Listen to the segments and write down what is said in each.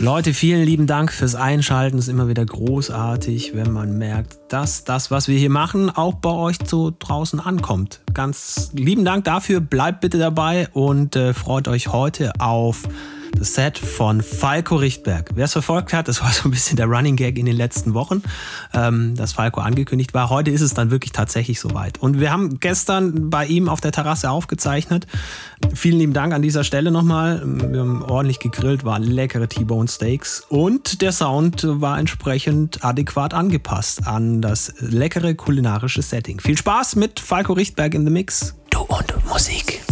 Leute, vielen lieben Dank fürs Einschalten. Es ist immer wieder großartig, wenn man merkt, dass das, was wir hier machen, auch bei euch so draußen ankommt. Ganz lieben Dank dafür. Bleibt bitte dabei und äh, freut euch heute auf Set von Falco Richtberg. Wer es verfolgt hat, das war so ein bisschen der Running Gag in den letzten Wochen, ähm, dass Falco angekündigt war. Heute ist es dann wirklich tatsächlich soweit. Und wir haben gestern bei ihm auf der Terrasse aufgezeichnet. Vielen lieben Dank an dieser Stelle nochmal. Wir haben ordentlich gegrillt, waren leckere T-Bone Steaks und der Sound war entsprechend adäquat angepasst an das leckere kulinarische Setting. Viel Spaß mit Falco Richtberg in the Mix. Du und Musik.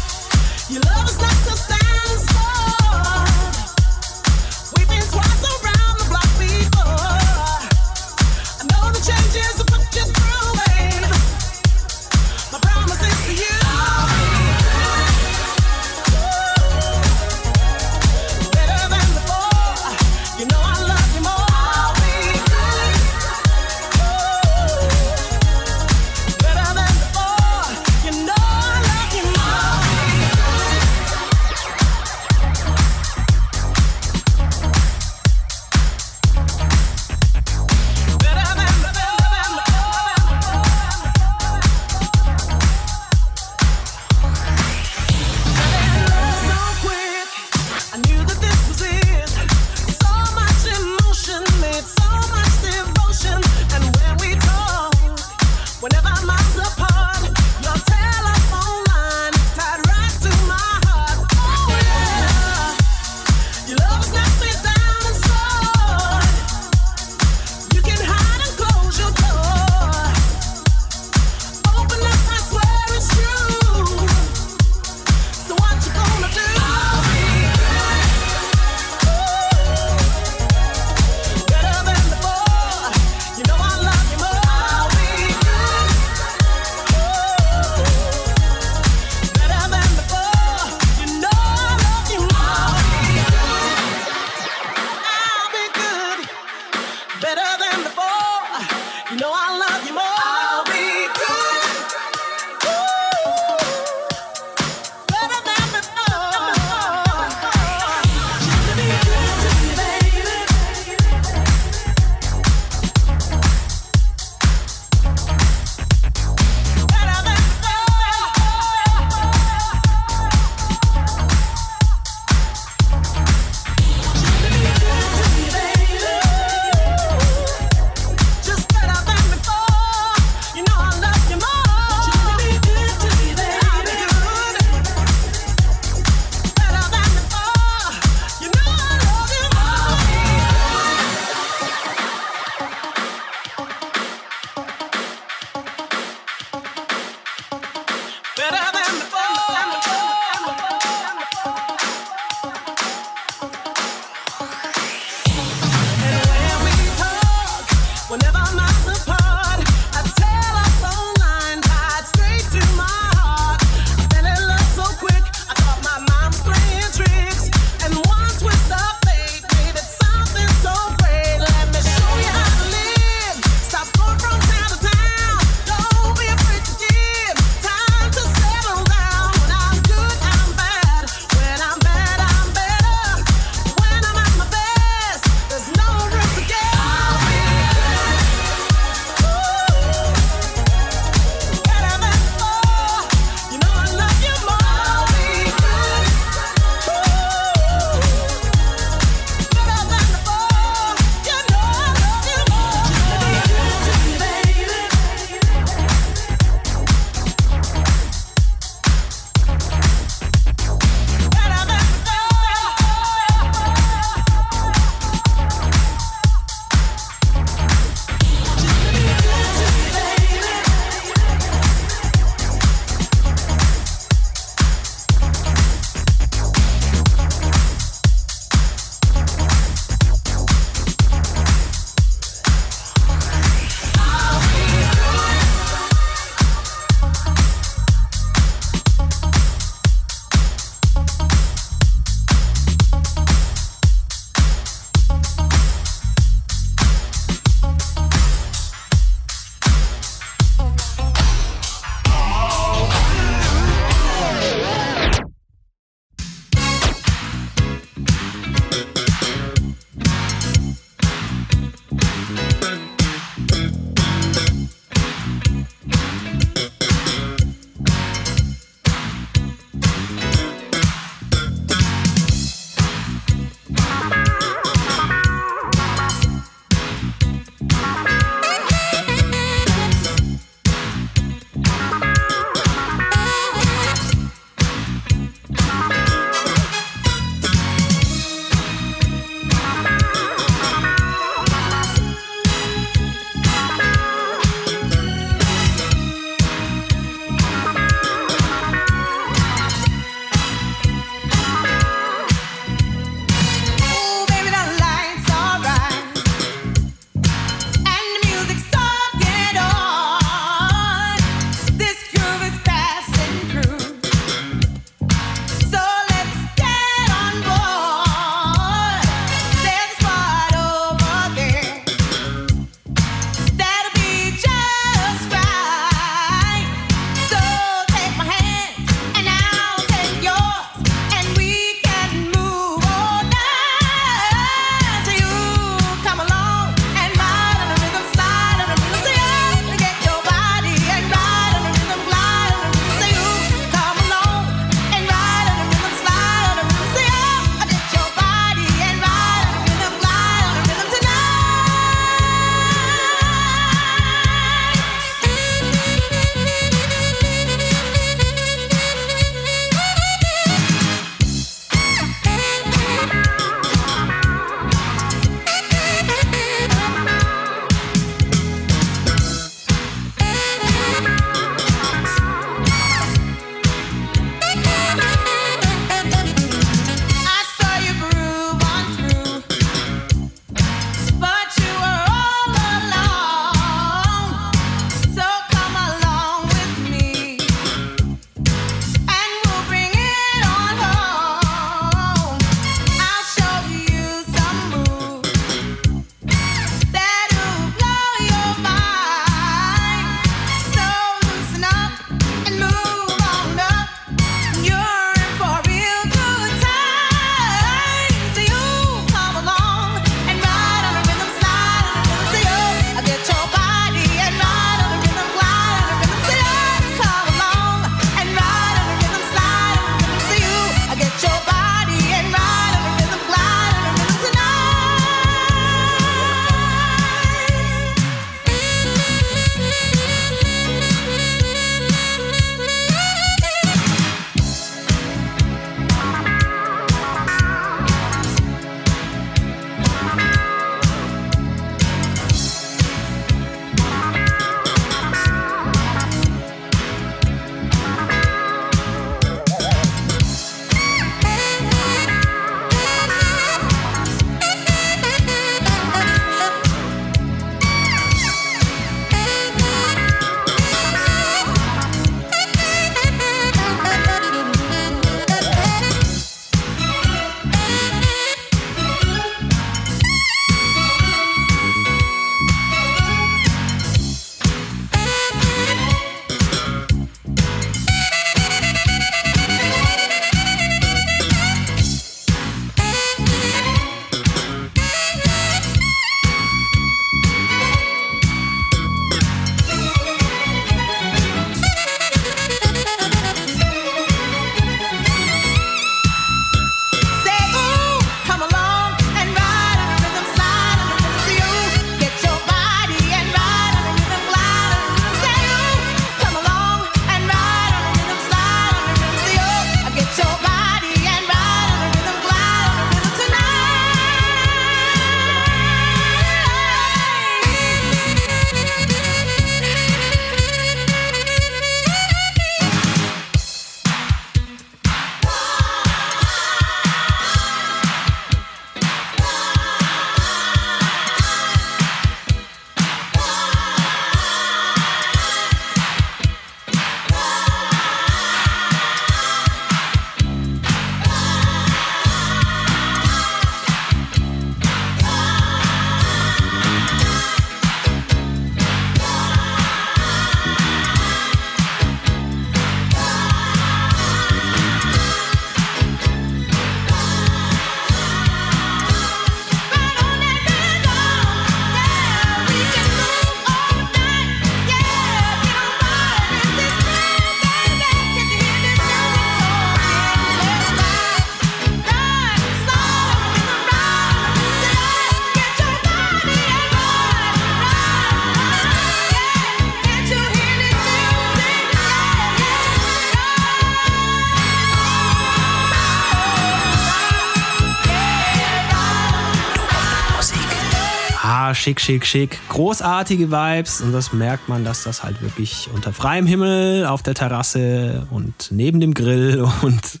Schick, schick, schick. Großartige Vibes und das merkt man, dass das halt wirklich unter freiem Himmel auf der Terrasse und neben dem Grill und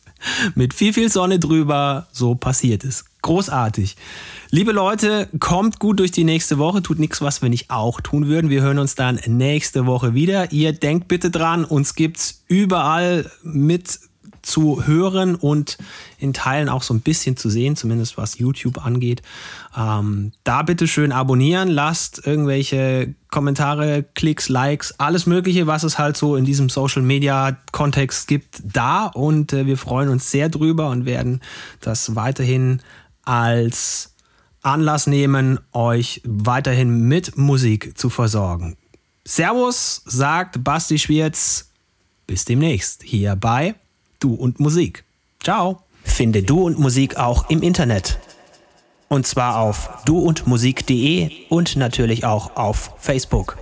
mit viel, viel Sonne drüber so passiert ist. Großartig. Liebe Leute, kommt gut durch die nächste Woche. Tut nichts, was wir nicht auch tun würden. Wir hören uns dann nächste Woche wieder. Ihr denkt bitte dran, uns gibt's überall mit zu hören und in Teilen auch so ein bisschen zu sehen, zumindest was YouTube angeht. Ähm, da bitte schön abonnieren, lasst irgendwelche Kommentare, Klicks, Likes, alles Mögliche, was es halt so in diesem Social Media Kontext gibt, da und äh, wir freuen uns sehr drüber und werden das weiterhin als Anlass nehmen, euch weiterhin mit Musik zu versorgen. Servus, sagt Basti Schwierz. Bis demnächst hier bei Du und Musik. Ciao. Finde Du und Musik auch im Internet. Und zwar auf duundmusik.de und natürlich auch auf Facebook.